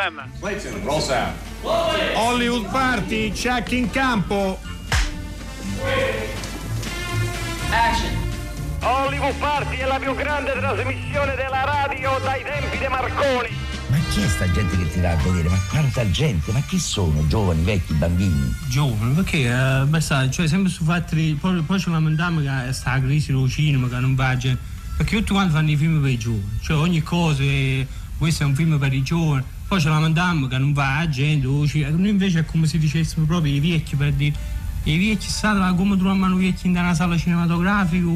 No problem. Clayton, roll sound. Hollywood Party, check in campo. Action. Hollywood Party è la più grande trasmissione della radio dai tempi di Marconi. Ma chi è sta gente che ti va a vedere? Ma quanta gente? Ma chi sono? Giovani, vecchi, bambini? Giovani, perché? Eh, sai, cioè, sempre su fatti. Poi, poi ci lamentiamo che sta la crisi del cinema, che non va gente. Perché tutti quanti fanno i film per i giovani. Cioè ogni cosa, è, questo è un film per i giovani. Poi ci lamentiamo che non va la gente, noi invece è come se dicessimo proprio i vecchi per dire. I vecchi stanno come troviamo i vecchi in una sala cinematografica.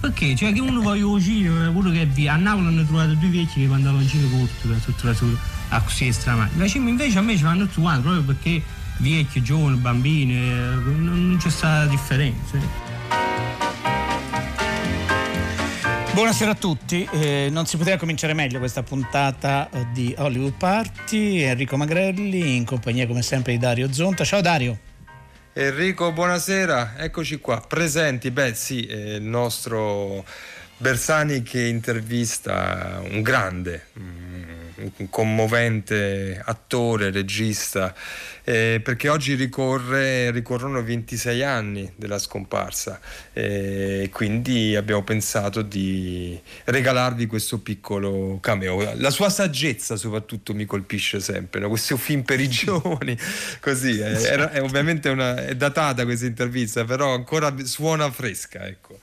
Perché? Cioè che uno voglia uscire, pure che via. A Napoli hanno trovato due vecchi che pantaloncini corti per tutta la sua a così estramare. Invece a me ci vanno tutti quanti, proprio perché vecchi, giovani, bambini, eh, non c'è stata differenza. Buonasera a tutti, eh, non si poteva cominciare meglio questa puntata eh, di Hollywood Party. Enrico Magrelli in compagnia come sempre di Dario Zonta. Ciao Dario. Enrico, buonasera, eccoci qua, presenti. Beh, sì, eh, il nostro Bersani che intervista un grande, un commovente attore, regista, eh, perché oggi ricorre, ricorrono 26 anni della scomparsa e eh, quindi abbiamo pensato di regalarvi questo piccolo cameo. La sua saggezza soprattutto mi colpisce sempre, no? questo film per i giovani, così, è, è, è ovviamente una, è datata questa intervista, però ancora suona fresca. Ecco.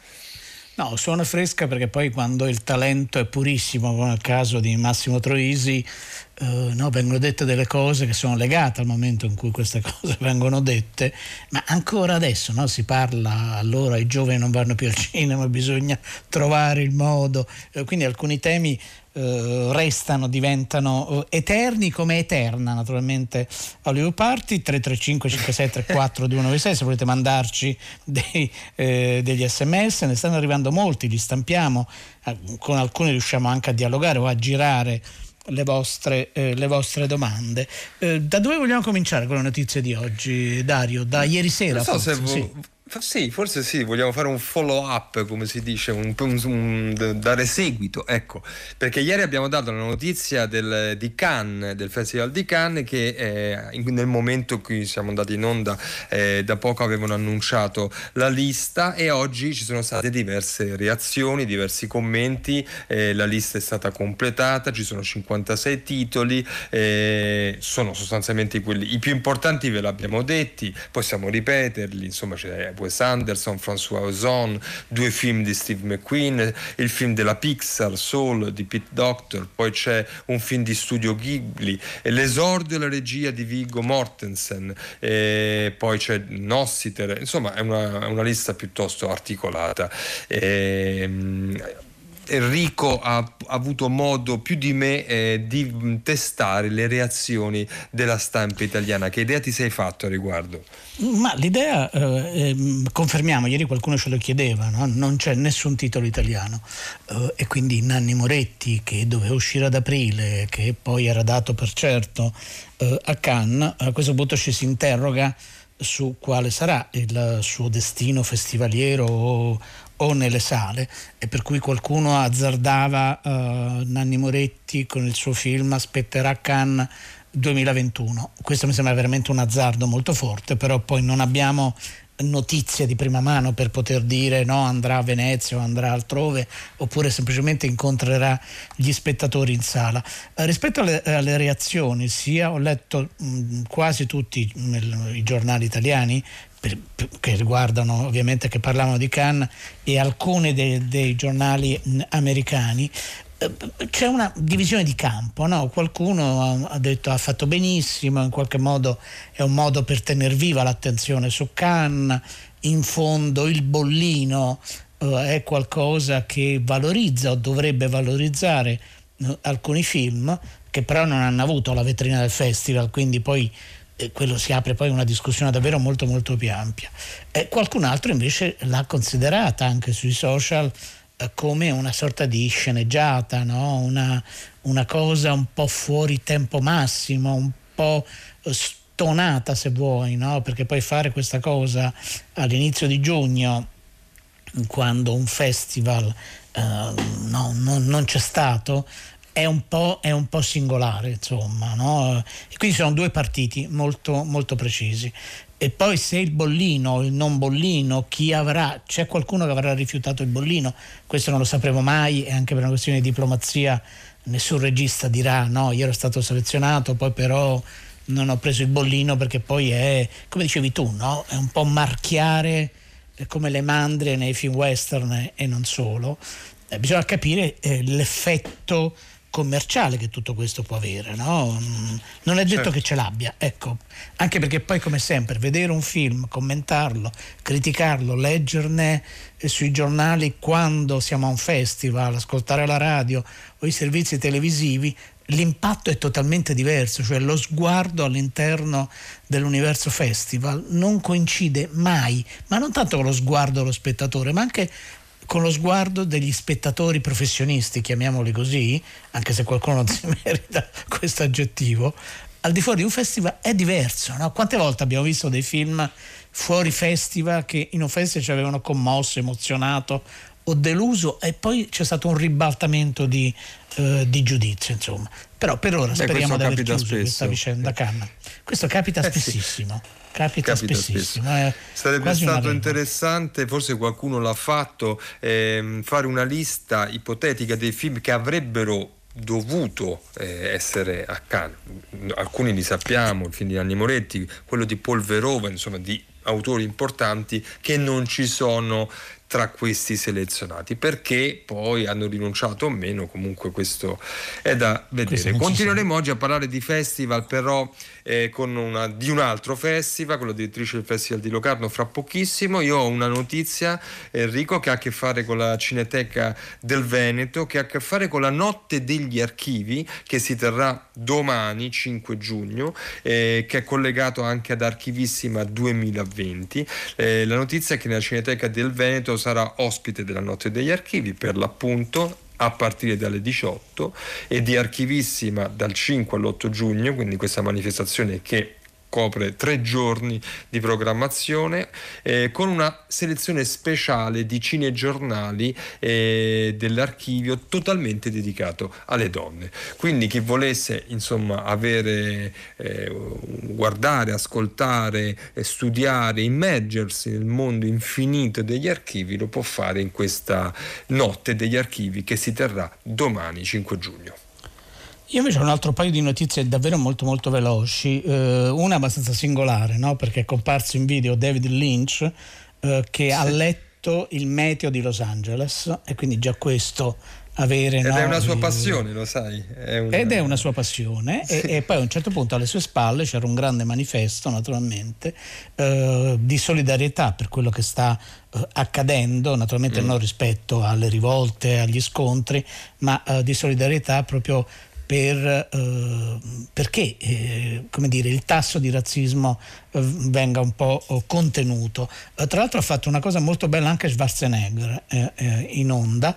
No, suona fresca perché poi quando il talento è purissimo, come nel caso di Massimo Troisi, eh, no, vengono dette delle cose che sono legate al momento in cui queste cose vengono dette, ma ancora adesso no, si parla, allora i giovani non vanno più al cinema, bisogna trovare il modo, eh, quindi alcuni temi eh, restano, diventano eh, eterni come eterna naturalmente Hollywood Party 335 5734 2196 se volete mandarci dei, eh, degli sms ne stanno arrivando molti, li stampiamo eh, con alcuni riusciamo anche a dialogare o a girare le vostre, eh, le vostre domande. Eh, da dove vogliamo cominciare con le notizie di oggi, Dario? Da ieri sera? Non so forse, se vo- sì. Sì, forse sì, vogliamo fare un follow up, come si dice, un, un, un, dare seguito, ecco, perché ieri abbiamo dato la notizia del, di Cannes, del Festival di Cannes, che eh, nel momento in cui siamo andati in onda eh, da poco avevano annunciato la lista e oggi ci sono state diverse reazioni, diversi commenti, eh, la lista è stata completata, ci sono 56 titoli, eh, sono sostanzialmente quelli, i più importanti ve l'abbiamo detti, possiamo ripeterli, insomma c'è Wes Anderson, François Ozon, due film di Steve McQueen, il film della Pixar, Soul di Pete Doctor, poi c'è un film di Studio Ghibli, l'esordio e la regia di Viggo Mortensen, poi c'è Nossiter, insomma è una, una lista piuttosto articolata. E, Enrico ha, ha, avuto modo più di me eh, di testare le reazioni della stampa italiana. Che idea ti sei fatto a riguardo? Ma l'idea, eh, ehm, confermiamo, ieri qualcuno ce lo chiedeva, no? non c'è nessun titolo italiano eh, e quindi Nanni Moretti che doveva uscire ad aprile, che poi era dato per certo eh, a Cannes, a questo punto ci si interroga su quale sarà il suo destino festivaliero o, o nelle sale e per cui qualcuno azzardava uh, Nanni Moretti con il suo film Aspetterà Cannes 2021. Questo mi sembra veramente un azzardo molto forte, però poi non abbiamo notizie di prima mano per poter dire no, andrà a Venezia o andrà altrove oppure semplicemente incontrerà gli spettatori in sala. Eh, rispetto alle, alle, reazioni, sia ho letto mh, quasi tutti mh, i giornali italiani per, per, che riguardano ovviamente che parlavano di Cannes e alcuni dei, dei giornali americani eh, c'è una divisione di campo, no? qualcuno ha detto ha fatto benissimo, in qualche modo è un modo per tenere viva l'attenzione su Cannes, in fondo il bollino eh, è qualcosa che valorizza o dovrebbe valorizzare eh, alcuni film che però non hanno avuto la vetrina del festival, quindi poi eh, quello si apre poi una discussione davvero molto molto più ampia. E qualcun altro invece l'ha considerata anche sui social eh, come una sorta di sceneggiata, no? una, una, cosa un po' fuori tempo massimo, un po' stonata se vuoi, no? perché poi fare questa cosa all'inizio di giugno, quando un festival eh, no, non c'è stato, è un po', è un po singolare, insomma. No? Quindi sono due partiti molto, molto precisi. E poi se il bollino, il non bollino, chi avrà, c'è qualcuno che avrà rifiutato il bollino, questo non lo sapremo mai e anche per una questione di diplomazia nessun regista dirà no, io ero stato selezionato, poi però non ho preso il bollino perché poi è, come dicevi tu, no? è un po' marchiare come le mandrie nei film western e non solo. Eh, bisogna capire eh, l'effetto commerciale che tutto questo può avere, no? Mm, non è detto certo. che ce l'abbia, ecco, anche perché poi come sempre vedere un film, commentarlo, criticarlo, leggerne eh, sui giornali quando siamo a un festival, ascoltare la radio o i servizi televisivi, l'impatto è totalmente diverso, cioè lo sguardo all'interno dell'universo festival non coincide mai, ma non tanto con lo sguardo dello spettatore, ma anche con lo sguardo degli spettatori professionisti, chiamiamoli così, anche se qualcuno non si merita questo aggettivo, al di fuori di un festival è diverso. No? Quante volte abbiamo visto dei film fuori festival che in un festival ci avevano commosso, emozionato o deluso e poi c'è stato un ribaltamento di, uh, di giudizio, insomma. Però per ora Beh, speriamo di aver chiuso spesso. questa vicenda Canna. Questo capita eh, spessissimo. Sì. Capita, Capita spessissimo. Eh, Sarebbe stato interessante, forse qualcuno l'ha fatto, ehm, fare una lista ipotetica dei film che avrebbero dovuto eh, essere a Cannes. Alcuni li sappiamo, il film di Nanni Moretti, quello di Paul Verhoeven, insomma di autori importanti che non ci sono tra questi selezionati perché poi hanno rinunciato o meno comunque questo è da vedere. continueremo oggi a parlare di festival però eh, una, di un altro festival quello direttrice del festival di Locarno fra pochissimo. Io ho una notizia Enrico che ha a che fare con la Cineteca del Veneto che ha a che fare con la notte degli archivi che si terrà domani 5 giugno eh, che è collegato anche ad Archivissima 2020 eh, la notizia è che nella Cineteca del Veneto sarà ospite della Notte degli Archivi per l'appunto a partire dalle 18 e di Archivissima dal 5 all'8 giugno, quindi questa manifestazione che copre tre giorni di programmazione eh, con una selezione speciale di cinegiornali eh, dell'archivio totalmente dedicato alle donne. Quindi chi volesse insomma avere, eh, guardare, ascoltare, studiare, immergersi nel mondo infinito degli archivi lo può fare in questa notte degli archivi che si terrà domani 5 giugno. Io invece ho un altro paio di notizie davvero molto molto veloci, uh, una abbastanza singolare, no? perché è comparso in video David Lynch uh, che sì. ha letto il meteo di Los Angeles e quindi già questo avere... Ed no, è una sua passione, lo sai. È una... Ed è una sua passione sì. e, e, poi a un certo punto alle sue spalle c'era un grande manifesto naturalmente uh, di solidarietà per quello che sta accadendo, naturalmente mm. non rispetto alle rivolte, agli scontri, ma di solidarietà proprio per, eh, perché eh, dire, il tasso di razzismo eh, venga un po' contenuto. Eh, tra l'altro ha fatto una cosa molto bella anche Schwarzenegger eh, eh, in onda,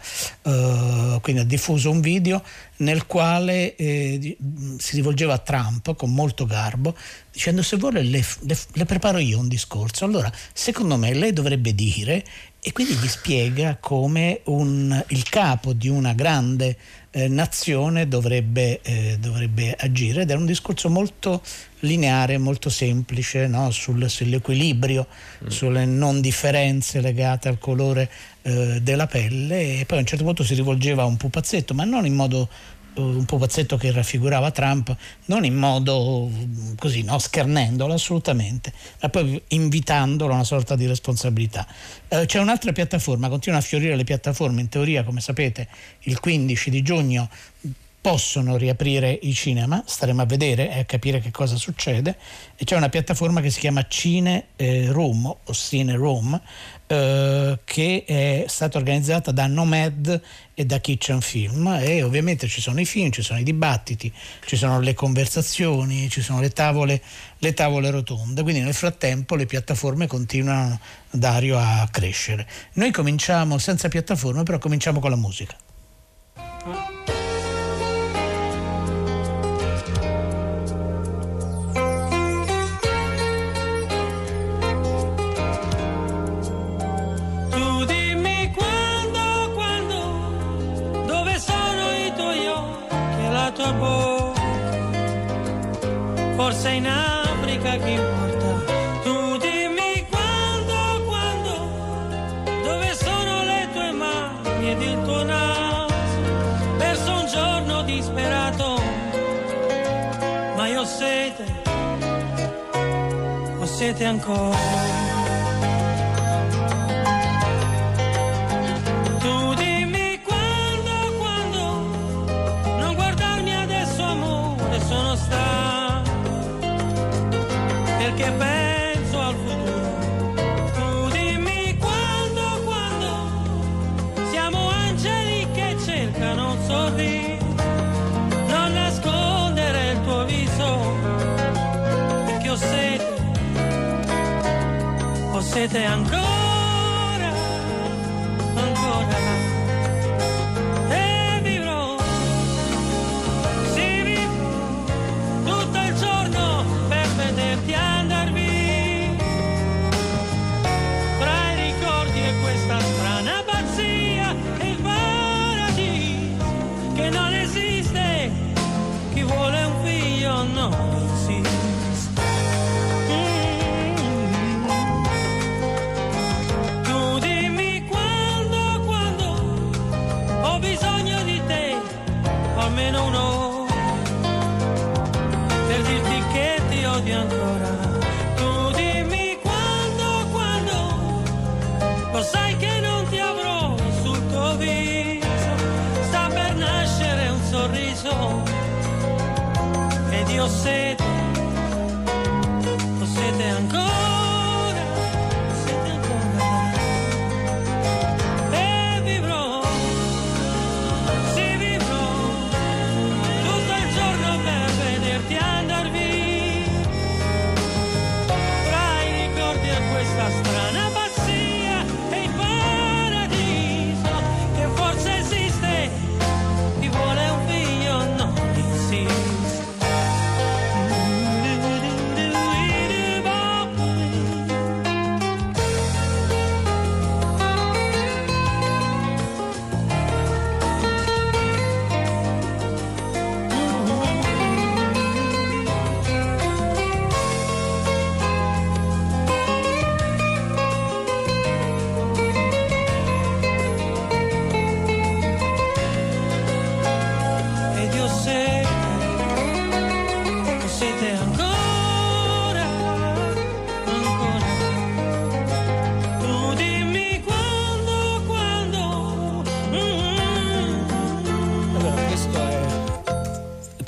quindi ha diffuso un video nel quale si rivolgeva a Trump con molto garbo dicendo se vuole le, le, le preparo io un discorso. Allora, secondo me lei dovrebbe dire e quindi gli spiega come un, il capo di una grande eh, nazione dovrebbe, eh, dovrebbe, agire ed è un discorso molto lineare, molto semplice no? Sul, sull'equilibrio, mm. sulle non differenze legate al colore eh, della pelle e poi a un certo punto si rivolgeva a un pupazzetto, ma non in modo un pupazzetto che raffigurava Trump, non in modo così, no, schernendolo assolutamente, ma poi invitandolo a una sorta di responsabilità. Eh, c'è un'altra piattaforma, continuano a fiorire le piattaforme, in teoria, come sapete, il 15 di giugno possono riaprire i cinema, staremo a vedere e a capire che cosa succede. E c'è una piattaforma che si chiama Cine eh, Room o Cine Room, eh, che è stata organizzata da Nomad e da Kitchen Film e ovviamente ci sono i film, ci sono i dibattiti, ci sono le conversazioni, ci sono le tavole, le tavole rotonde, quindi nel frattempo le piattaforme continuano Dario a crescere. Noi cominciamo senza piattaforme, però cominciamo con la musica. In Africa chi importa? Tu dimmi quando, quando, dove sono le tue mani ed il tuo naso, verso un giorno disperato, ma io ho sete, ho sete ancora.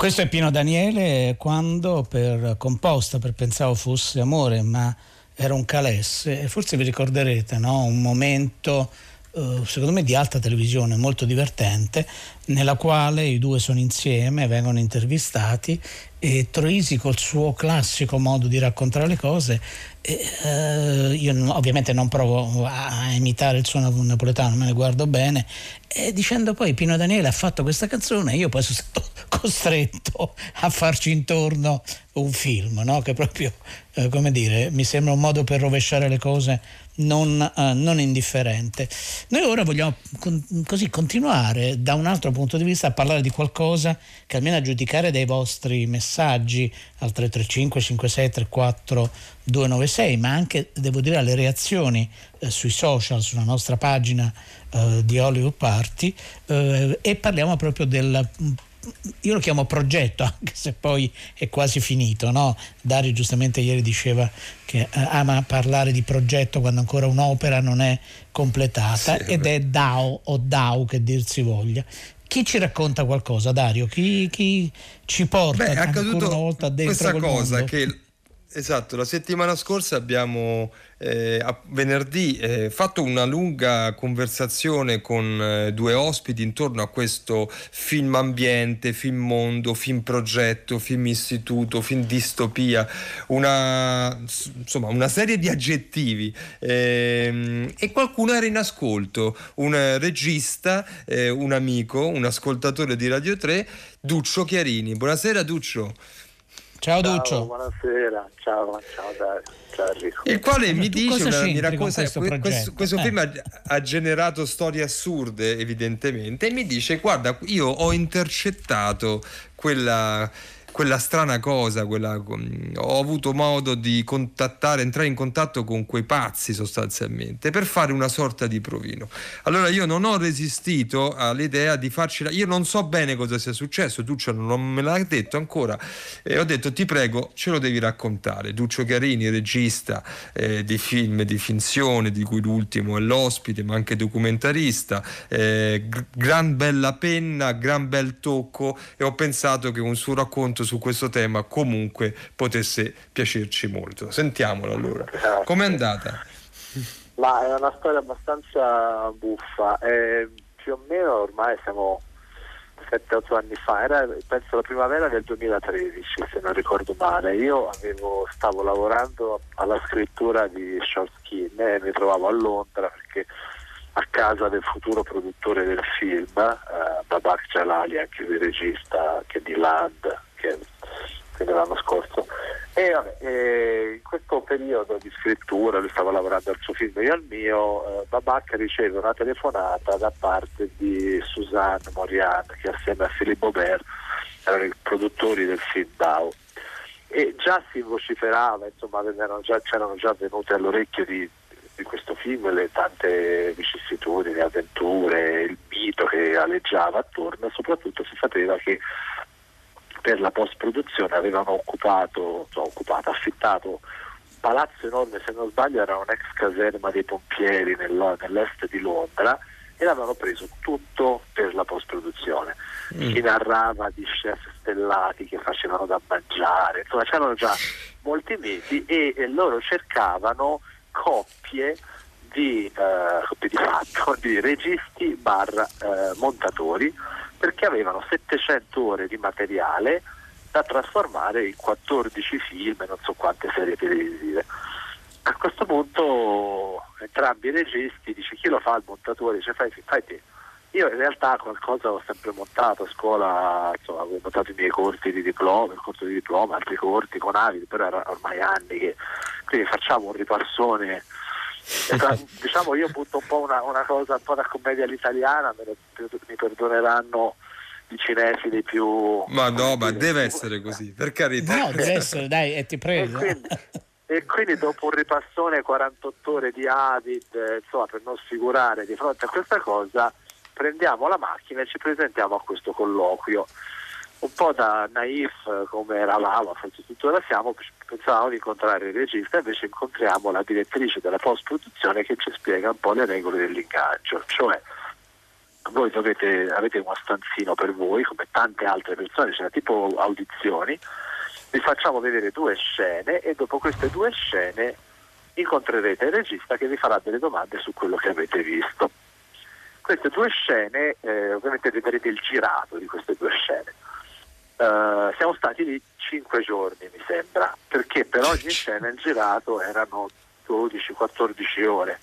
Questo è Pino Daniele quando per composta, per pensavo fosse amore, ma era un calesse. Forse vi ricorderete, no? Un momento eh, secondo me di alta televisione, molto divertente, nella quale i due sono insieme, vengono intervistati e Troisi col suo classico modo di raccontare le cose, eh, io ovviamente non provo a imitare il suo napoletano, me ne guardo bene, e dicendo poi Pino Daniele ha fatto questa canzone, io poi sono stato costretto a farci intorno un film, no? che proprio, eh, come dire, mi sembra un modo per rovesciare le cose non, eh, non indifferente. Noi ora vogliamo con- così continuare da un altro punto di vista a parlare di qualcosa che almeno a giudicare dai vostri messaggi al 335 56 34 296, ma anche devo dire alle reazioni eh, sui social, sulla nostra pagina eh, di Hollywood Party eh, e parliamo proprio del io lo chiamo progetto, anche se poi è quasi finito. No? Dario giustamente ieri diceva che eh, ama parlare di progetto quando ancora un'opera non è completata Sì, ed è DAO o DAO che dir si voglia. Chi ci racconta qualcosa, Dario? Chi, chi ci porta Beh, è ancora accaduto una volta dentro questa cosa mondo? che esatto, la settimana scorsa abbiamo eh, a- venerdì eh, fatto una lunga conversazione con eh, due ospiti intorno a questo film ambiente, film mondo, film progetto, film istituto, film distopia, una, insomma, una serie di aggettivi ehm, e qualcuno era in ascolto, un regista, eh, un amico, un ascoltatore di Radio 3, Duccio Chiarini. Buonasera Duccio. Ciao Ciao, Duccio. buonasera, ciao, ciao Dario. Il quale mi dice, cosa una- mi racconta, questo questo, questo Eh. film ha, ha generato storie assurde evidentemente e mi dice guarda io ho intercettato quella quella strana cosa, quella, ho avuto modo di contattare, entrare in contatto con quei pazzi sostanzialmente per fare una sorta di provino. Allora io non ho resistito all'idea di farci, io non so bene cosa sia successo, Duccio non me l'ha detto ancora e ho detto ti prego ce lo devi raccontare. Duccio Carini, regista eh, di film di finzione, di cui l'ultimo è l'ospite, ma anche documentarista, eh, gran bella penna, gran bel tocco e ho pensato che un suo racconto su questo tema comunque potesse piacerci molto. Sentiamolo allora. Com'è andata? Ma è una storia abbastanza buffa. Eh, più o meno ormai siamo 7-8 anni fa, era penso la primavera del 2013 se non ricordo male, io avevo, stavo lavorando alla scrittura di Short Skin e mi trovavo a Londra perché a casa del futuro produttore del film, eh, Babak Jalali, anche il regista che di Land, che quindi l'anno scorso. E vabbè, eh, in questo periodo di scrittura, lui stava lavorando al suo film e al mio, eh, Babak riceve una telefonata da parte di Suzanne Morian, che assieme a Philippe Aubert erano i produttori del film DAO. E già si vociferava, insomma, già, c'erano già venute all'orecchio di, di questo film le tante vicissitudini, avventure, il mito che aleggiava attorno e soprattutto si sapeva che per la post produzione avevano occupato, cioè, occupato, affittato un palazzo enorme, se non sbaglio era un'ex caserma dei pompieri nell'est di Londra e l'avevano preso tutto per la post produzione. Mm. Chi narrava di chef stellati che facevano da mangiare, insomma c'erano già molti miti e, e loro cercavano coppie di, eh, coppie di fatto di registi barra eh, montatori perché avevano 700 ore di materiale da trasformare in 14 film e non so quante serie televisive. A questo punto entrambi i registi dice chi lo fa il montatore? Dice fai, fai te. Io in realtà qualcosa ho sempre montato a scuola, insomma, avevo montato i miei corsi di diploma, il corso di diploma, altri corsi con Avid, però era ormai anni che quindi facciamo un ripassone diciamo io butto un po' una, una, cosa un po' da commedia all'italiana, me lo, mi perdoneranno i cinefili più... Ma no, ma deve essere così, per carità. No, deve essere, dai, e ti prego. E quindi, e quindi dopo un ripassone 48 ore di Avid, eh, insomma, per non sfigurare di fronte a questa cosa, prendiamo la macchina e ci presentiamo a questo colloquio un po' da naif come eravamo, forse tuttora siamo, pensavamo di incontrare il regista, invece incontriamo la direttrice della post produzione che ci spiega un po' le regole dell'ingaggio, cioè voi dovete, avete uno stanzino per voi, come tante altre persone, c'è tipo audizioni, vi facciamo vedere due scene e dopo queste due scene incontrerete il regista che vi farà delle domande su quello che avete visto. Queste due scene, eh, ovviamente vedrete il girato di queste due scene Uh, siamo stati lì 5 giorni mi sembra, perché per ogni scena il girato erano 12-14 ore,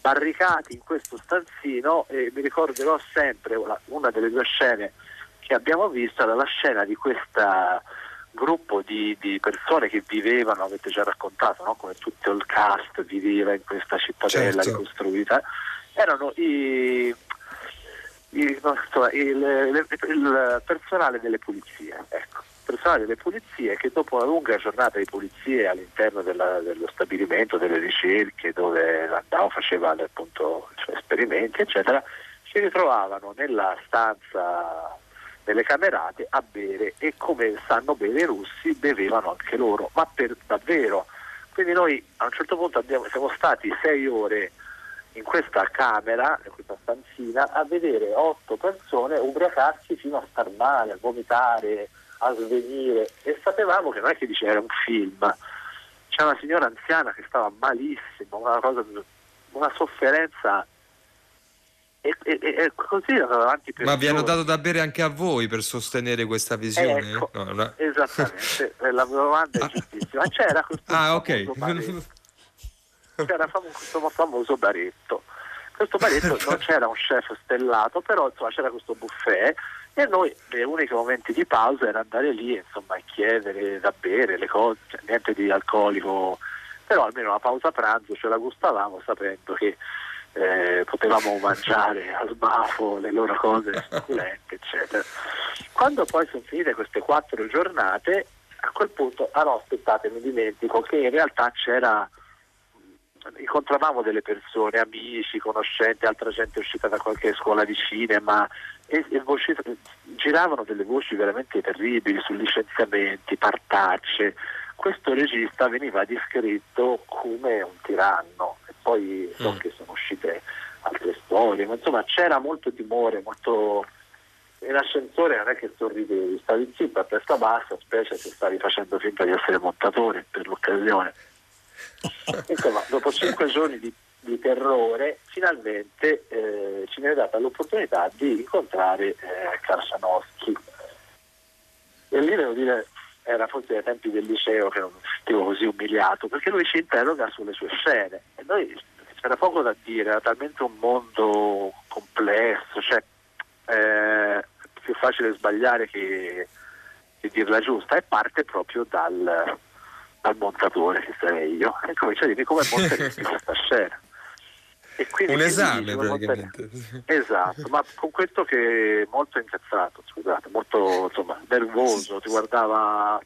barricati in questo stanzino e mi ricorderò sempre una, una delle due scene che abbiamo visto era la scena di questo gruppo di, di, persone che vivevano, avete già raccontato, no? come tutto il cast viveva in questa cittadella certo. ricostruita, erano i il, il, il, personale delle pulizie. Ecco, personale delle pulizie che dopo una lunga giornata di pulizie all'interno della, dello stabilimento, delle ricerche dove Landau faceva appunto suoi esperimenti, eccetera, si ritrovavano nella stanza delle camerate a bere e come sanno bere i russi bevevano anche loro, ma per davvero. Quindi noi a un certo punto abbiamo, siamo stati sei ore in questa camera, in questa stanzina, a vedere otto persone ubriacarsi fino a star male, a vomitare, a svenire e sapevamo che non è che dice era un film, c'è una signora anziana che stava malissimo, una, cosa, una sofferenza e, e, e, così andava avanti per Ma vi hanno dato da bere anche a voi per sostenere questa visione? Ecco, no, no. Esattamente, la domanda è ah. giustissima. C'era questo ah, ok c'era questo famoso baretto. Questo baretto non c'era un chef stellato, però insomma, c'era questo buffet e noi nei unici momenti di pausa era andare lì insomma, a chiedere da bere le cose, cioè, niente di alcolico, però almeno la pausa pranzo ce la gustavamo sapendo che eh, potevamo mangiare a sbafo le loro cose succulente, eccetera. Quando poi sono finite queste quattro giornate, a quel punto, ah no, aspettate, mi dimentico che in realtà c'era incontravamo delle persone, amici, conoscenti, altra gente uscita da qualche scuola di cinema e, e voci, giravano delle voci veramente terribili su licenziamenti, partacce. Questo regista veniva descritto come un tiranno e poi so mm. che sono uscite altre storie, ma insomma c'era molto timore, molto... In ascensore non è che sorridevi, stavi zitto a testa bassa, specie se stavi facendo finta di essere montatore per l'occasione. Insomma, dopo cinque giorni di, di terrore, finalmente eh, ci viene data l'opportunità di incontrare eh, Karsanowski. E lì devo dire, era forse ai tempi del liceo che non mi sentivo così umiliato, perché lui ci interroga sulle sue scene. E noi c'era poco da dire, era talmente un mondo complesso, cioè eh, più facile sbagliare che, che dirla giusta, e parte proprio dal al montatore che sarei io. E comincia a dirmi come monteresti questa scena. Un esame praticamente. Esatto ma con questo che molto incazzato scusate molto insomma nervoso ti guardava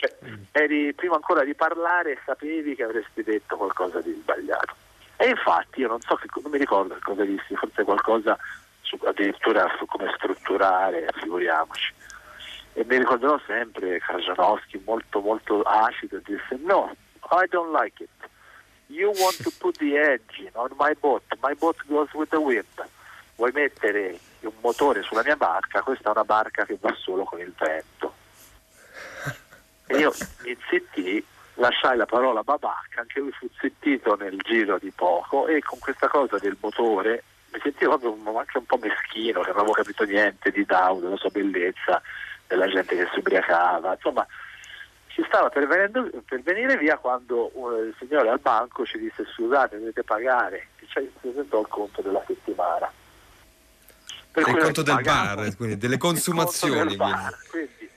cioè, eri prima ancora di parlare e sapevi che avresti detto qualcosa di sbagliato. E infatti io non so che, non mi ricordo che cosa dissi forse qualcosa su, addirittura su come strutturare figuriamoci e mi ricorderò sempre Krajanowski molto molto acido disse no, I don't like it. You want to put the engine on my boat. My boat goes with the wind. Vuoi mettere un motore sulla mia barca? Questa è una barca che va solo con il vento. E io mi zitti lasciai la parola babacca anche lui fu zittito nel giro di poco e con questa cosa del motore mi sentivo anche un po' meschino che non avevo capito niente di Dow, della sua bellezza della gente che si ubriacava, insomma ci stava per, venendo, per venire via quando uh, il signore al banco ci disse scusate dovete pagare e ci presentò il conto della settimana. Per il conto del bar, quindi delle consumazioni. Bar, quindi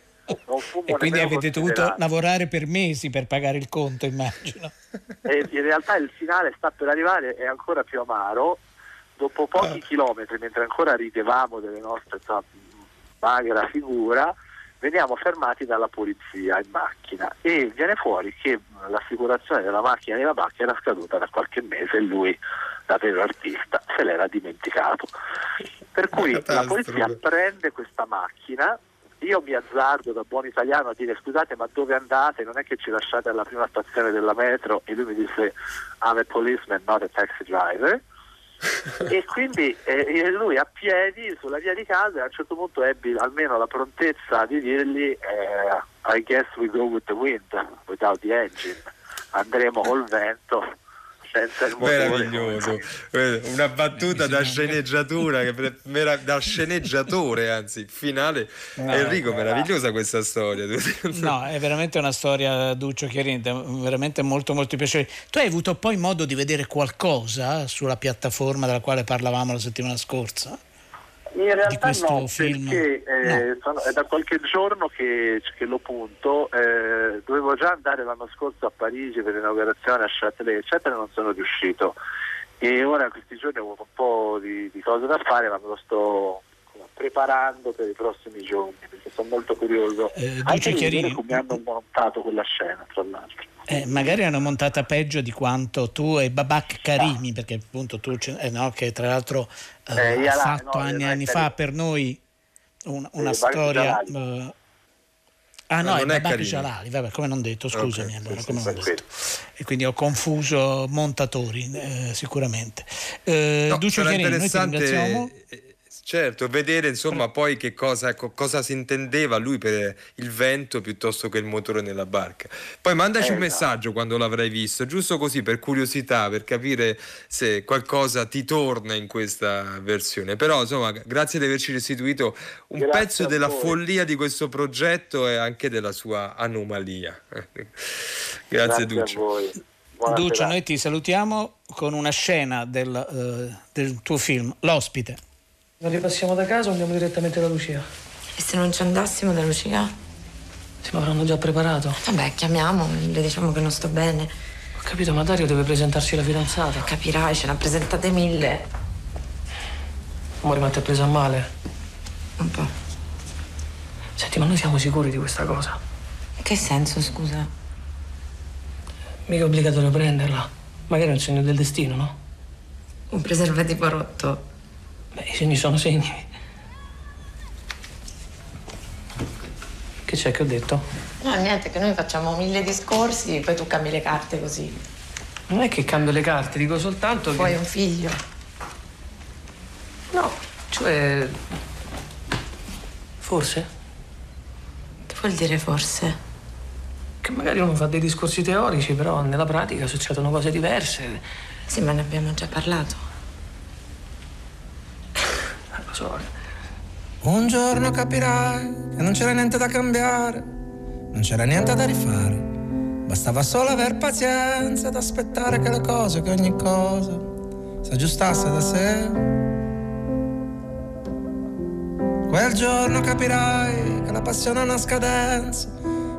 e quindi avete dovuto lavorare per mesi per pagare il conto, immagino. E in realtà il finale sta per arrivare, è ancora più amaro. Dopo pochi ah. chilometri, mentre ancora ridevamo delle nostre magra figura, veniamo fermati dalla polizia in macchina e viene fuori che l'assicurazione della macchina di Babacchi era scaduta da qualche mese e lui, da vero artista, se l'era dimenticato. Per cui la polizia prende questa macchina, io mi azzardo da buon italiano a dire scusate ma dove andate? Non è che ci lasciate alla prima stazione della metro e lui mi disse I'm a policeman, not a taxi driver e quindi eh, lui a piedi sulla via di casa a un certo punto ebbi almeno la prontezza di dirgli eh, I guess we go with the wind without the engine. Andremo col vento senza il motore. Meraviglioso. Una battuta da sceneggiatura da sceneggiatore anzi finale. No, Enrico no, meravigliosa questa storia no è veramente una storia Duccio Chiarente veramente molto molto piacevole. Tu hai avuto poi modo di vedere qualcosa sulla piattaforma della quale parlavamo la settimana scorsa? In realtà no, film. perché eh, no. Sono, è da qualche giorno che, che lo punto, eh, dovevo già andare l'anno scorso a Parigi per l'inaugurazione a Châtelet, eccetera, non sono riuscito. E ora questi giorni ho un po' di, di cose da fare, ma me lo sto preparando per i prossimi giorni perché sono molto curioso. Eh, Anche Chiarini... come hanno montato quella scena, tra l'altro. Eh, magari hanno montata peggio di quanto tu e Babak Karimi, no. perché appunto tu, eh, no, che tra l'altro eh, eh ha fatto no, anni e anni fa per noi un, una storia... Uh, ah no, no è Babak Jalali, vabbè, come non detto, scusami okay, allora, come non detto. E quindi ho confuso montatori, eh, sicuramente. Eh, no, Duccio Chiarini, noi ti ringraziamo. Certo, vedere insomma poi che cosa, cosa, si intendeva lui per il vento piuttosto che il motore nella barca. Poi mandaci eh, un messaggio quando l'avrai visto, giusto così per curiosità, per capire se qualcosa ti torna in questa versione. Però insomma, grazie di averci restituito un grazie pezzo della voi. follia di questo progetto e anche della sua anomalia. grazie, grazie Duccio. Duccio, noi ti salutiamo con una scena del, uh, del tuo film, L'ospite. Non ripassiamo da casa o andiamo direttamente da Lucia? E se non ci andassimo da Lucia? Sì, ma avranno già preparato. Vabbè, chiamiamo, le diciamo che non sto bene. Ho capito, ma Dario deve presentarsi la fidanzata. Capirai, ce ne ha presentate mille. Amore, ma ti ha preso a male? Un po'. Senti, ma noi siamo sicuri di questa cosa? In che senso, scusa? Mica è obbligatorio prenderla. Magari è un segno del destino, no? Un preservativo rotto. Beh, i segni sono segni. Che c'è che ho detto? No, niente, che noi facciamo mille discorsi, poi tu cambi le carte così. Non è che cambio le carte, dico soltanto che. Poi un figlio. No, cioè. Forse? Che vuol dire forse? Che magari uno fa dei discorsi teorici, però nella pratica succedono cose diverse. Sì, ma ne abbiamo già parlato. Eh, lo so. Un giorno capirai che non c'era niente da cambiare, non c'era niente da rifare. Bastava solo aver pazienza ed aspettare che le cose, che ogni cosa si aggiustasse da sé. Quel giorno capirai che la passione ha una scadenza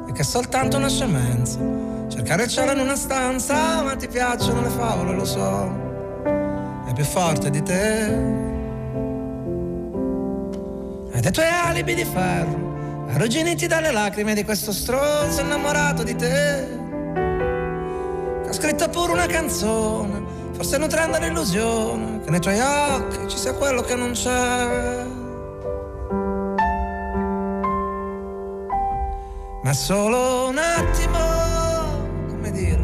e che è soltanto una scemenza. Cercare il cielo in una stanza, ma ti piacciono le favole, lo so. È più forte di te. E dai tuoi alibi di ferro, arrugginiti dalle lacrime di questo stronzo innamorato di te. Che ha scritto pure una canzone, forse nutrendo l'illusione che nei tuoi occhi ci sia quello che non c'è. Ma solo un attimo, come dire,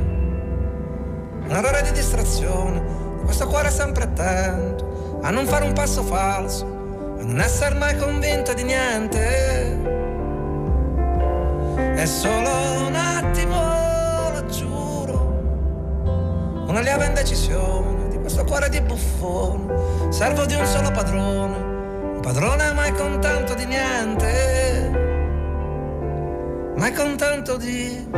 un errore di distrazione, questo cuore sempre attento a non fare un passo falso, a non essere mai convinto di niente. È solo un attimo, lo giuro, una lieve indecisione di questo cuore di buffone, servo di un solo padrone, un padrone mai contento di niente. Mai contento di...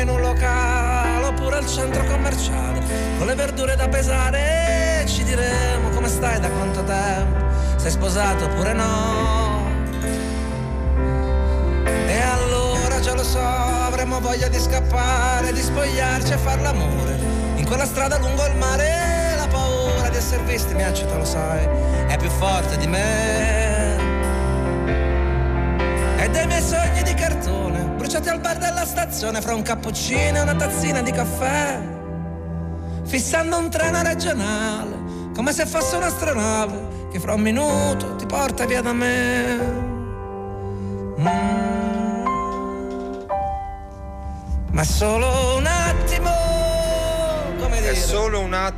in un locale oppure al centro commerciale, con le verdure da pesare, ci diremo come stai da quanto tempo, sei sposato oppure no. E allora già lo so, avremo voglia di scappare, di spogliarci e far l'amore. In quella strada lungo il mare, la paura di essere visti mi agita, lo sai, è più forte di me. Bruciati al bar della stazione, fra un cappuccino e una tazzina di caffè. Fissando un treno regionale, come se fosse un'astronave, che fra un minuto ti porta via da me.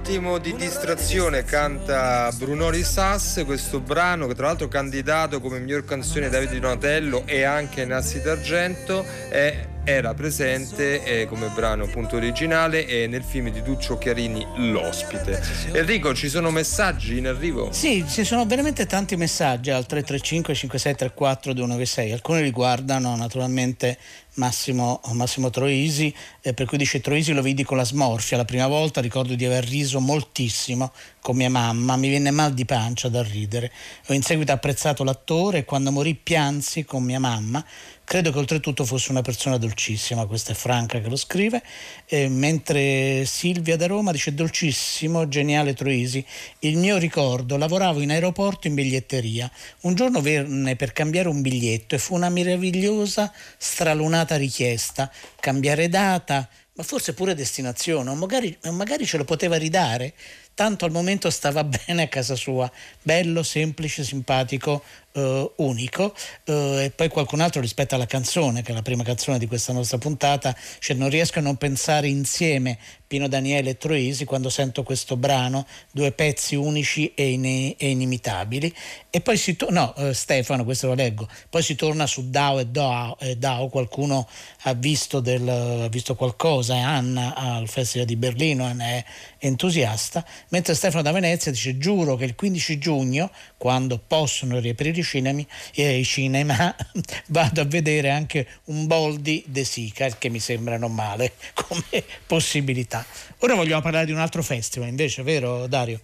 Attimo di distrazione, canta Bruno Risas, questo brano che tra l'altro candidato come miglior canzone Davide Donatello e anche Nassi d'Argento è- era presente eh, come brano appunto originale e nel film di Duccio Chiarini L'ospite. Enrico, ci sono messaggi in arrivo? Sì, ci sono veramente tanti messaggi al 335 5634 296. Alcuni riguardano naturalmente Massimo, Massimo Troisi, eh, per cui dice Troisi lo vidi con la smorfia la prima volta, ricordo di aver riso moltissimo con mia mamma, mi venne mal di pancia da ridere. Ho in seguito apprezzato l'attore e quando morì piansi con mia mamma. Credo che oltretutto fosse una persona dolcissima, questa è Franca che lo scrive, eh, mentre Silvia da Roma dice dolcissimo, geniale Troisi, il mio ricordo, lavoravo in aeroporto in biglietteria, un giorno venne per cambiare un biglietto e fu una meravigliosa, stralunata richiesta, cambiare data, ma forse pure destinazione, o magari, magari ce lo poteva ridare, tanto al momento stava bene a casa sua, bello, semplice, simpatico, eh, unico. Eh, e poi qualcun altro rispetto alla canzone, che è la prima canzone di questa nostra puntata, cioè non riesco a non pensare insieme Pino Daniele e Troisi quando sento questo brano, due pezzi unici e, in- e inimitabili. E poi si torna, no, eh, Stefano, questo lo leggo, poi si torna su Dao e Dao, e Dao qualcuno ha visto, del, ha visto qualcosa, Anna al Festival di Berlino ne è entusiasta, Mentre Stefano da Venezia dice giuro che il 15 giugno, quando possono riaprire i cinema, eh, i cinema vado a vedere anche un Boldi De Sica, che mi sembra non male come possibilità. Ora vogliamo parlare di un altro festival invece, vero Dario?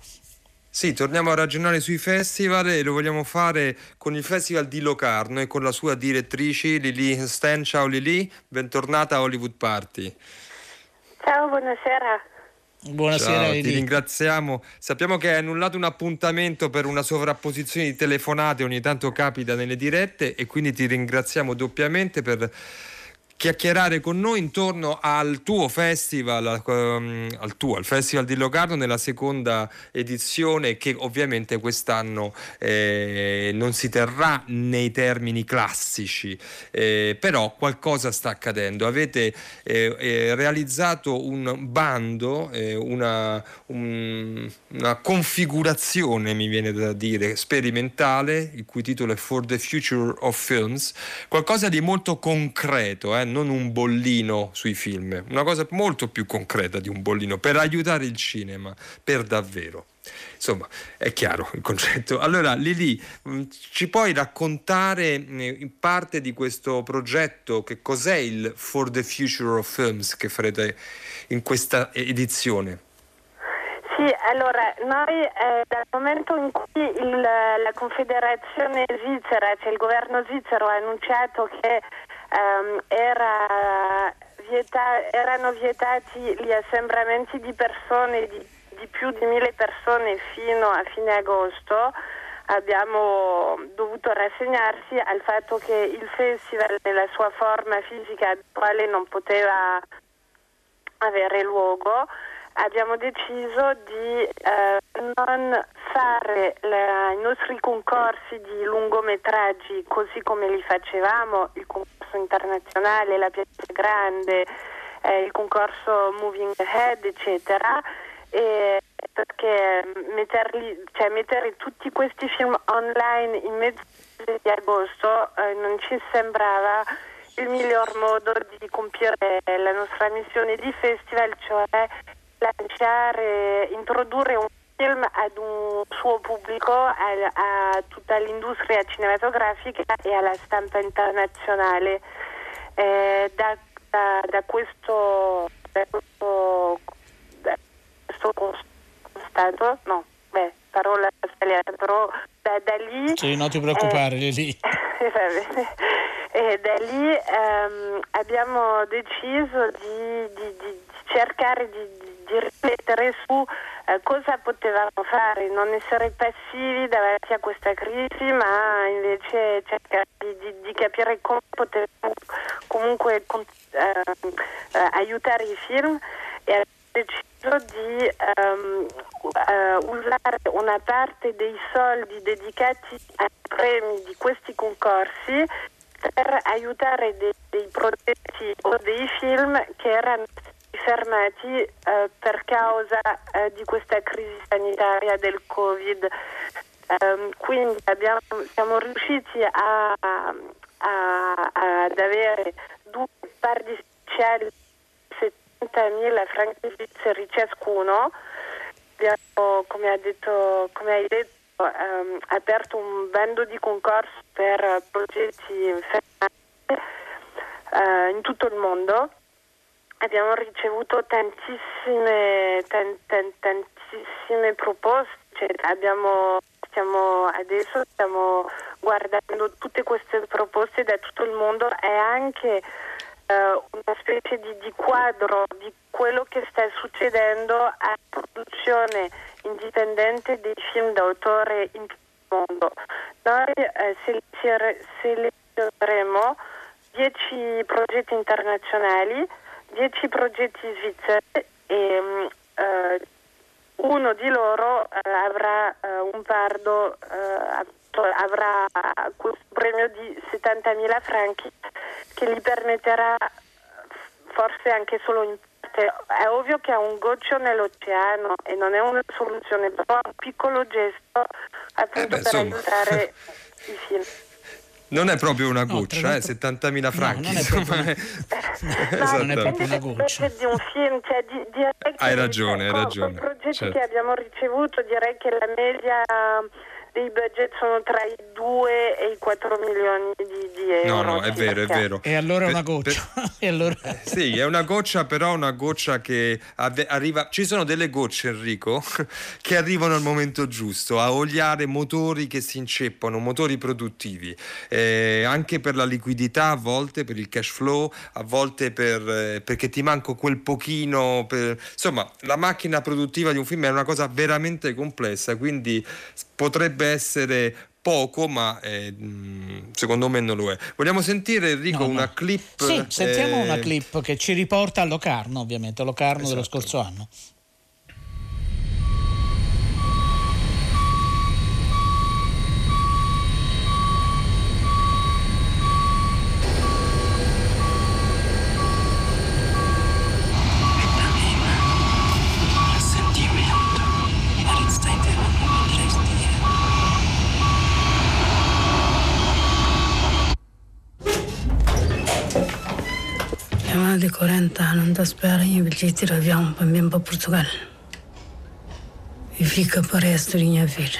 Sì, torniamo a ragionare sui festival e lo vogliamo fare con il Festival di Locarno e con la sua direttrice Lili Sten. Ciao Lili, bentornata a Hollywood Party. Ciao, buonasera. Buonasera Ciao, ti ringraziamo. Sappiamo che hai annullato un appuntamento per una sovrapposizione di telefonate, ogni tanto capita nelle dirette e quindi ti ringraziamo doppiamente per chiacchierare con noi intorno al tuo festival, al tuo, al Festival di Locarno nella seconda edizione che ovviamente quest'anno eh, non si terrà nei termini classici, eh, però qualcosa sta accadendo. Avete eh, eh realizzato un bando, eh, una, un, una configurazione, mi viene da dire, sperimentale, il cui titolo è For the Future of Films, qualcosa di molto concreto, eh, non un bollino sui film, una cosa molto più concreta di un bollino per aiutare il cinema, per davvero. Insomma, è chiaro il concetto. Allora, Lili, mm, ci puoi raccontare mm, in parte di questo progetto, che cos'è il For the Future of Films che farete in questa edizione? Sì, allora noi eh, dal momento in cui il, la Confederazione svizzera, cioè il governo svizzero ha annunciato che um, era vieta- erano vietati gli assembramenti di persone, di, di più di mille persone fino a fine agosto, abbiamo dovuto rassegnarsi al fatto che il festival nella sua forma fisica attuale non poteva avere luogo. Abbiamo deciso di eh, non fare la, i nostri concorsi di lungometraggi così come li facevamo, il concorso internazionale, la Piazza Grande, eh, il concorso Moving Ahead, eccetera, e perché metterli, cioè mettere tutti questi film online in mezzo di agosto eh, non ci sembrava il miglior modo di compiere la nostra missione di festival, cioè lanciare, introdurre un film ad un suo pubblico, a, a tutta l'industria cinematografica e alla stampa internazionale. Eh, da, da, da, questo, da questo, da questo constato, no, beh, parola sbagliata, però da, da lì... Sì, non ti preoccupare, eh, lì. e da lì ehm, abbiamo deciso di, di, di cercare di, di riflettere su eh, cosa potevamo fare, non essere passivi davanti a questa crisi, ma invece cercare di, di, di capire come potevamo comunque con, eh, eh, aiutare i film e abbiamo deciso di um, usare una parte dei soldi dedicati ai premi di questi concorsi per aiutare dei, dei progetti o dei film che erano fermati eh, per causa eh, di questa crisi sanitaria del Covid. Um, quindi abbiamo, siamo riusciti a, a, ad avere due parti speciali 70.000 franchi svizzeri ciascuno. Abbiamo, come, detto, come hai detto, um, aperto un bando di concorso per progetti fermati uh, in tutto il mondo abbiamo ricevuto tantissime, tan, tan, tantissime proposte, cioè abbiamo, stiamo, adesso stiamo guardando tutte queste proposte da tutto il mondo e anche uh, una specie di, di, quadro di quello che sta succedendo alla produzione indipendente dei film d'autore in tutto il mondo. Noi eh, selezioneremo 10 progetti internazionali 10 progetti svizzeri e uh, uno di loro uh, avrà uh, un pardo, avrà questo premio di 70.000 franchi che gli permetterà forse anche solo in parte, è ovvio che è un goccio nell'oceano e non è una soluzione, però è un piccolo gesto appunto eh beh, per aiutare i film. Non è proprio una goccia, eh, 70.000 franchi. non è insomma, proprio- esatto. non è proprio una goccia. di un film, cioè di, che Hai ragione, hai ragione, Con i progetti certo. che abbiamo ricevuto direi che la media dei budget sono tra i 2 e i 4 milioni di, di euro. No, no, è vero, è vero. E allora è una Per- goccia. E allora... Sì, è una goccia, però una goccia che avve- arriva. Ci sono delle gocce, Enrico, che arrivano al momento giusto a oliare motori che si inceppano, motori produttivi, Eh, anche per la liquidità, a volte per il cash flow, a volte per, eh, perché ti manco quel pochino. per- Insomma, la macchina produttiva di un film è una cosa veramente complessa, quindi s- potrebbe essere. Poco, ma eh, mh, secondo me non lo è. Vogliamo sentire Enrico No, no. una clip? Sì, sentiamo eh, una clip che ci riporta a Locarno, ovviamente, Locarno dello Esatto. scorso anno. de 40 anos da espera e bilhete de avião para mim para Portugal. E fica para esta de minha vida.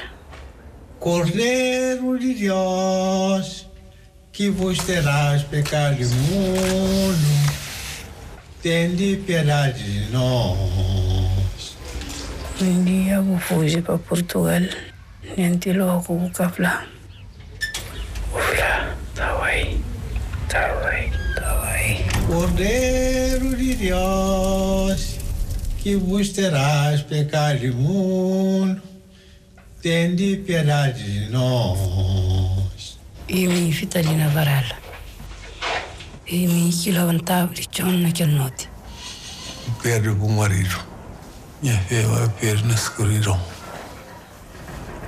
Cordeiro de Deus, que vos terás pecado imundo, tende piedade de nós. Um dia vou fugir para Portugal, nem te logo vou cá Ufla, tá aí, tá aí. Cordeiro de Deus, que vos terás pecado de mundo, tende piedade de nós. E me fitali na varala. E me que levantava de chão naquela noite. Pedro o marido. Minha filha, Pedro, na escuridão.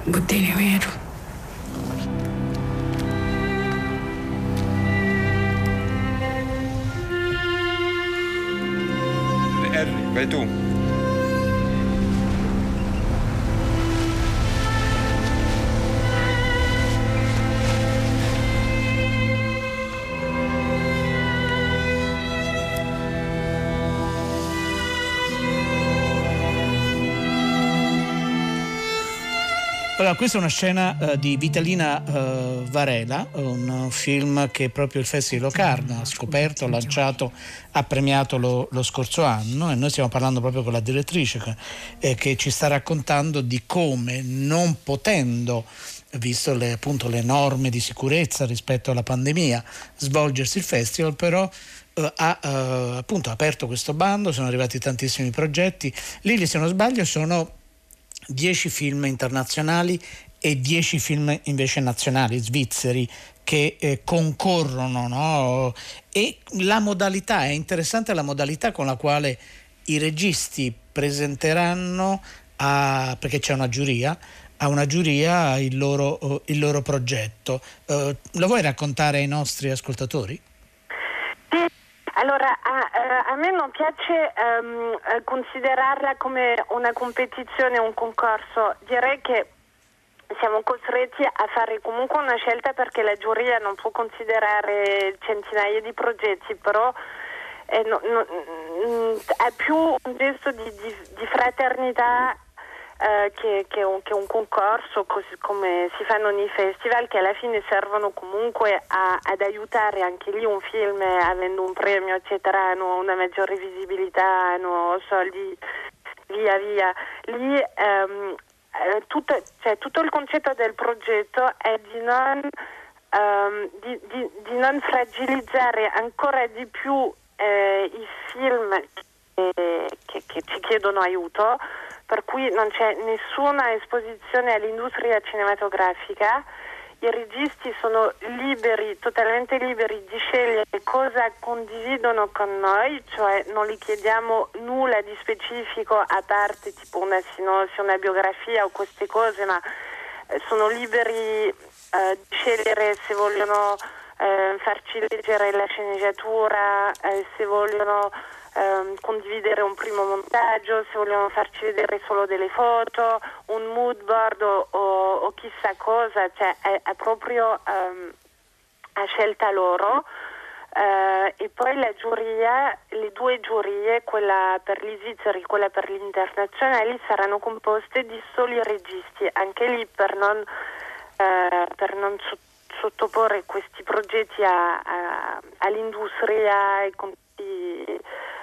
Botei medo. Vai tu. Allora, questa è una scena eh, di Vitalina eh, Varela, un film che proprio il Festival Locarno ha scoperto, lanciato, ha premiato lo, lo scorso anno e noi stiamo parlando proprio con la direttrice che, eh, che ci sta raccontando di come non potendo visto le, appunto, le norme di sicurezza rispetto alla pandemia, svolgersi il festival, però eh, ha eh, appunto aperto questo bando, sono arrivati tantissimi progetti. Lì, se non sbaglio, sono 10 film internazionali e 10 film invece nazionali, svizzeri, che eh, concorrono. no? E la modalità, è interessante la modalità con la quale i registi presenteranno, a, perché c'è una giuria, a una giuria il loro, eh, il loro progetto. Eh, lo vuoi raccontare ai nostri ascoltatori? Allora, a, eh, a me non piace eh, considerarla come una competizione, un concorso. Direi che siamo costretti a fare comunque una scelta perché la giuria non può considerare centinaia di progetti, però eh, no- no- mm, è più un gesto di, di- di fraternità eh, che, che un, che un concorso, così come si fanno nei festival, che alla fine servono comunque a- ad aiutare anche lì un film, avendo un premio, eccetera, hanno una maggiore visibilità, hanno soldi via via. Lì ehm, eh, tutto, cioè, tutto il concetto del progetto è di non, ehm, di, di- di non fragilizzare ancora di più eh, i film che, che- ci chiedono aiuto, per cui non c'è nessuna esposizione all'industria cinematografica. I registi sono liberi, totalmente liberi di scegliere cosa condividono con noi, cioè non gli chiediamo nulla di specifico a parte tipo una una biografia o queste cose, ma eh, sono liberi eh, di scegliere se vogliono eh, farci leggere la sceneggiatura, eh, se vogliono ehm, condividere un primo montaggio, se vogliono farci vedere solo delle foto, un mood board o, o- o chissà cosa, cioè è, è proprio ehm, a scelta loro. Uh, e poi la giuria, le due giurie, quella per gli svizzeri e quella per gli internazionali, saranno composte di soli registi, anche lì per non, uh, per non sottoporre questi progetti a, a, all'industria e con, i,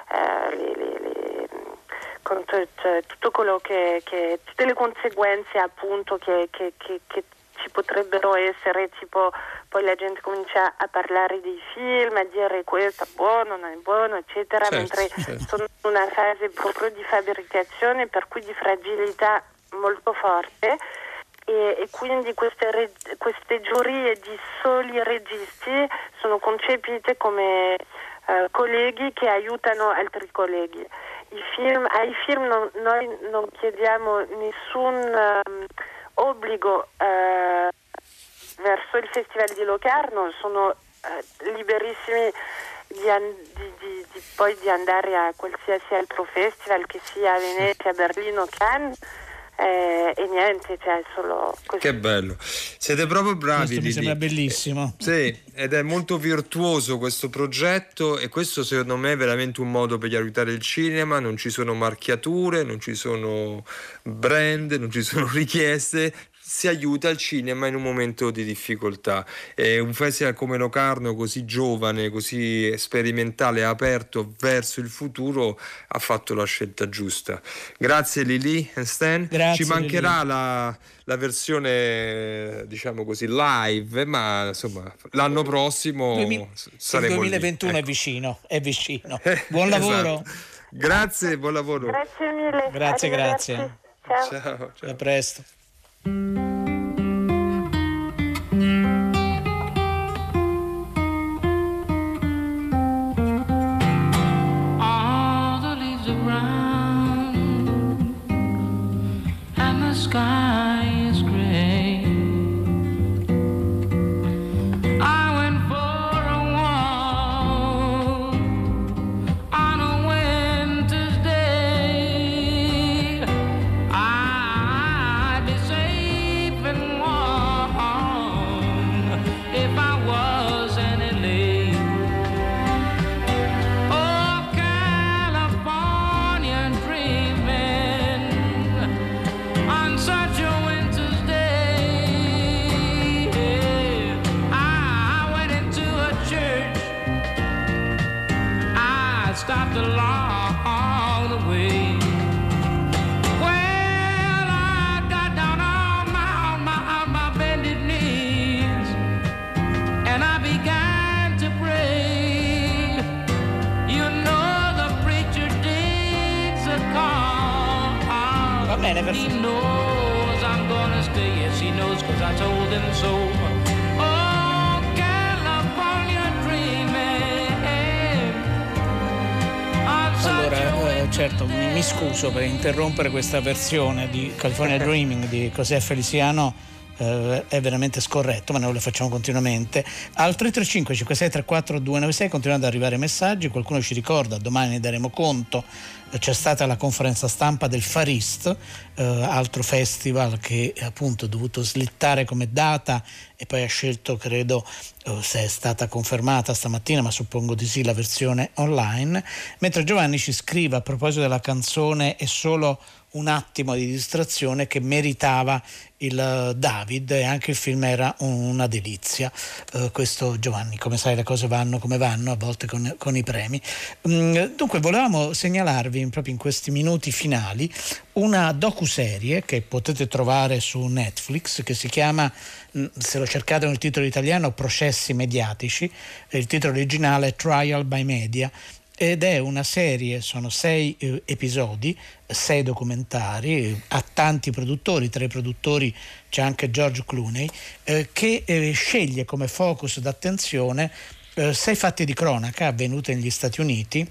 uh, le, le, le, con cioè, tutto quello che, che, tutte le conseguenze appunto che, che, che ci potrebbero essere, tipo poi la gente comincia a parlare dei film, a dire questo è buono, non è buono, eccetera, certo, mentre certo. sono in una fase proprio di fabbricazione, per cui di fragilità molto forte. E, e quindi queste, reg- queste, giurie di soli registi sono concepite come eh, colleghi che aiutano altri colleghi. Film, ai film non, noi non chiediamo nessun um, obbligo eh, verso il Festival di Locarno, sono eh, liberissimi di, an- di, di, di, poi di andare a qualsiasi altro festival, che sia a Venezia, Berlino, Cannes. Eh, e niente, cioè solo così. Che bello, siete proprio bravi. Questo mi sembra bellissimo. Sì, ed è molto virtuoso questo progetto e questo secondo me è veramente un modo per aiutare il cinema, non ci sono marchiature, non ci sono brand, non ci sono richieste, si aiuta il cinema in un momento di difficoltà. E un festival come Locarno, così giovane, così sperimentale, aperto verso il futuro, ha fatto la scelta giusta. Grazie Lili e Stan. Grazie, Ci mancherà la, la, versione, diciamo così, live, ma insomma l'anno prossimo Duemi- saremo Il 2021 lì. è ecco. vicino, è vicino. Buon lavoro. esatto. Grazie, buon lavoro. Grazie mille. Grazie, grazie. Ciao. ciao. ciao. A presto. Thank you. He knows I'm gonna stay. Yes, he knows cause I told him so. Oh, California dreaming. Allora, eh, certo, mi, mi scuso per interrompere questa versione di California Dreaming di José Feliciano. Eh, è veramente scorretto, ma noi lo facciamo continuamente. Al 335 56 34 296 continuano ad arrivare messaggi. Qualcuno ci ricorda, domani ne daremo conto. eh, C'è stata la conferenza stampa del Farist, eh, altro festival che appunto ha dovuto slittare come data e poi ha scelto, credo, eh, se è stata confermata stamattina, ma suppongo di sì, la versione online. Mentre Giovanni ci scrive a proposito della canzone è solo un attimo di distrazione che meritava il eh, David e anche il film era una delizia. Eh, questo Giovanni, come sai le cose vanno come vanno a volte con, con i premi. Mm, dunque volevamo segnalarvi proprio in questi minuti finali una docuserie che potete trovare su Netflix che si chiama, mm, se lo cercate nel titolo italiano, Processi mediatici, il titolo originale è Trial by Media ed è una serie, sono sei eh, episodi, sei documentari, ha tanti produttori, tra i produttori c'è anche George Clooney, eh, che eh, sceglie come focus d'attenzione eh, sei fatti di cronaca avvenuti negli Stati Uniti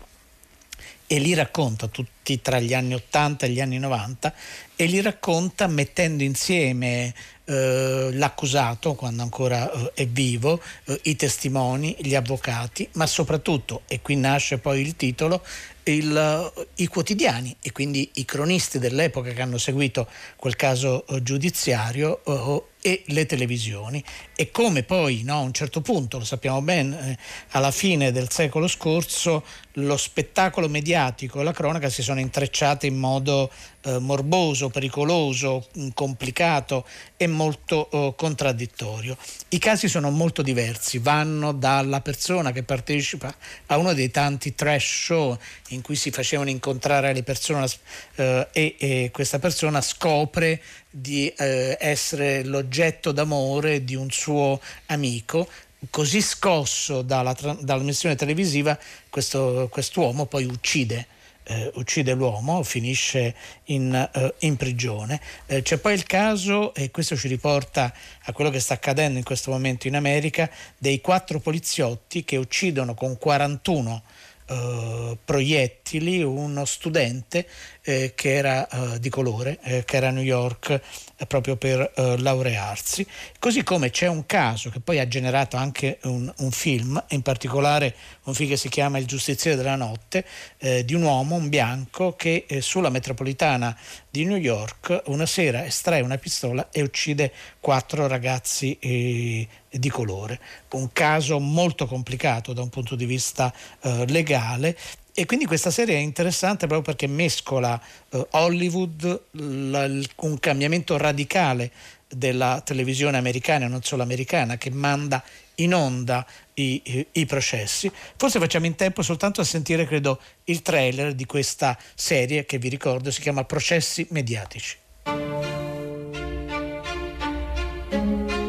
e li racconta tutti tra gli anni 80 e gli anni 90 e li racconta mettendo insieme eh, l'accusato, quando ancora eh, è vivo, eh, i testimoni, gli avvocati, ma soprattutto, e qui nasce poi il titolo, il, i quotidiani e quindi i cronisti dell'epoca che hanno seguito quel caso eh, giudiziario eh, e le televisioni. E come poi no, a un certo punto, lo sappiamo bene, eh, alla fine del secolo scorso lo spettacolo mediatico e la cronaca si sono intrecciate in modo eh, morboso, pericoloso, mm, complicato e molto eh, contraddittorio. I casi sono molto diversi, vanno dalla persona che partecipa a uno dei tanti trash show in cui si facevano incontrare le persone eh, e, questa persona scopre di essere l'oggetto d'amore di un suo amico. Così scosso dalla, dalla missione televisiva, questo, quest'uomo poi uccide. Eh, uccide l'uomo, finisce in, eh, in prigione. Eh, c'è poi il caso, e questo ci riporta a quello che sta accadendo in questo momento in America, dei quattro poliziotti che uccidono con 41 Uh, proiettili uno studente eh, che era uh, di colore, eh, che era a New York eh, proprio per uh, laurearsi. Così come c'è un caso che poi ha generato anche un, un, film, in particolare un film che si chiama Il giustiziere della notte, eh, di un uomo, un bianco, che sulla metropolitana di New York una sera estrae una pistola e uccide quattro ragazzi di colore. Un caso molto complicato da un punto di vista eh, legale e quindi questa serie è interessante proprio perché mescola eh, Hollywood, la, un cambiamento radicale della televisione americana, non solo americana, che manda in onda i, i, i, processi. Forse facciamo in tempo soltanto a sentire, credo, il trailer di questa serie che vi ricordo si chiama Processi mediatici.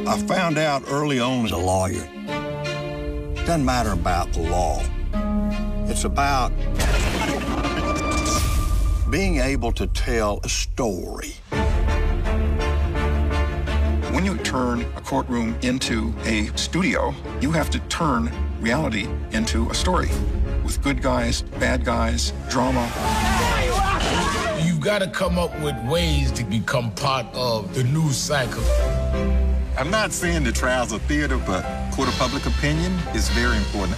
I found out early on as a lawyer. Doesn't matter about the law. It's about being able to tell a story. When you turn a courtroom into a studio, you have to turn reality into a story with good guys, bad guys, drama. You've got to come up with ways to become part of the news cycle. I'm not saying the trials are theater, but court of public opinion is very important.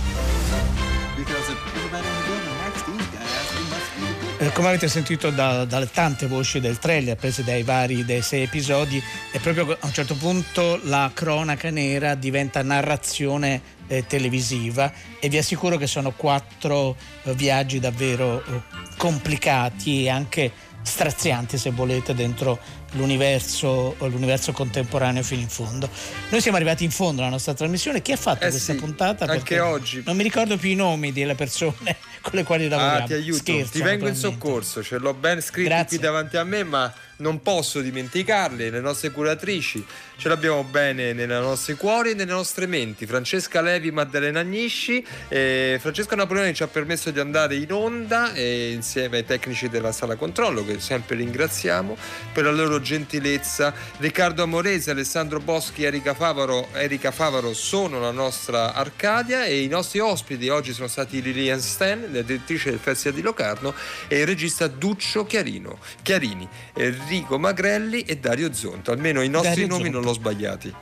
Come avete sentito da, dalle tante voci del trailer prese dai vari dei sei episodi, è proprio a un certo punto la cronaca nera diventa narrazione eh, televisiva e vi assicuro che sono quattro eh, viaggi davvero eh, complicati e anche strazianti se volete dentro l'universo, l'universo, contemporaneo fino in fondo. Noi siamo arrivati in fondo alla nostra trasmissione. Chi ha fatto eh questa sì, puntata? Anche oggi. Non mi ricordo più i nomi delle persone con le quali lavoriamo. Ah, ti aiuto. Scherzo, ti vengo in soccorso, ce l'ho ben scritto Grazie. qui davanti a me, ma non posso dimenticarle, le nostre curatrici. Ce l'abbiamo bene nei nostri cuori e nelle nostre menti. Francesca Levi, Maddalena Agnisci. Eh, Francesco Napoleone ci ha permesso di andare in onda eh, insieme ai tecnici della sala controllo, che sempre ringraziamo per la loro gentilezza. Riccardo Amorese, Alessandro Boschi, Erika Favaro, Erika Favaro sono la nostra Arcadia e i nostri ospiti oggi sono stati Lilian Sten, la direttrice del Festival di Locarno, e il regista Duccio Chiarino, Chiarini, Enrico Magrelli e Dario Zonto. Almeno i nostri Dario nomi Zonto. non l'ho sbagliati.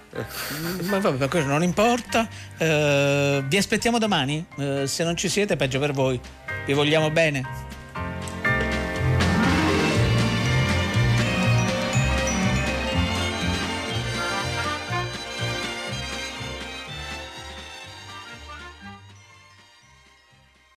Ma vabbè, ma questo non importa. Eh, vi aspettiamo domani. Eh, se non ci siete, peggio per voi. Vi vogliamo bene.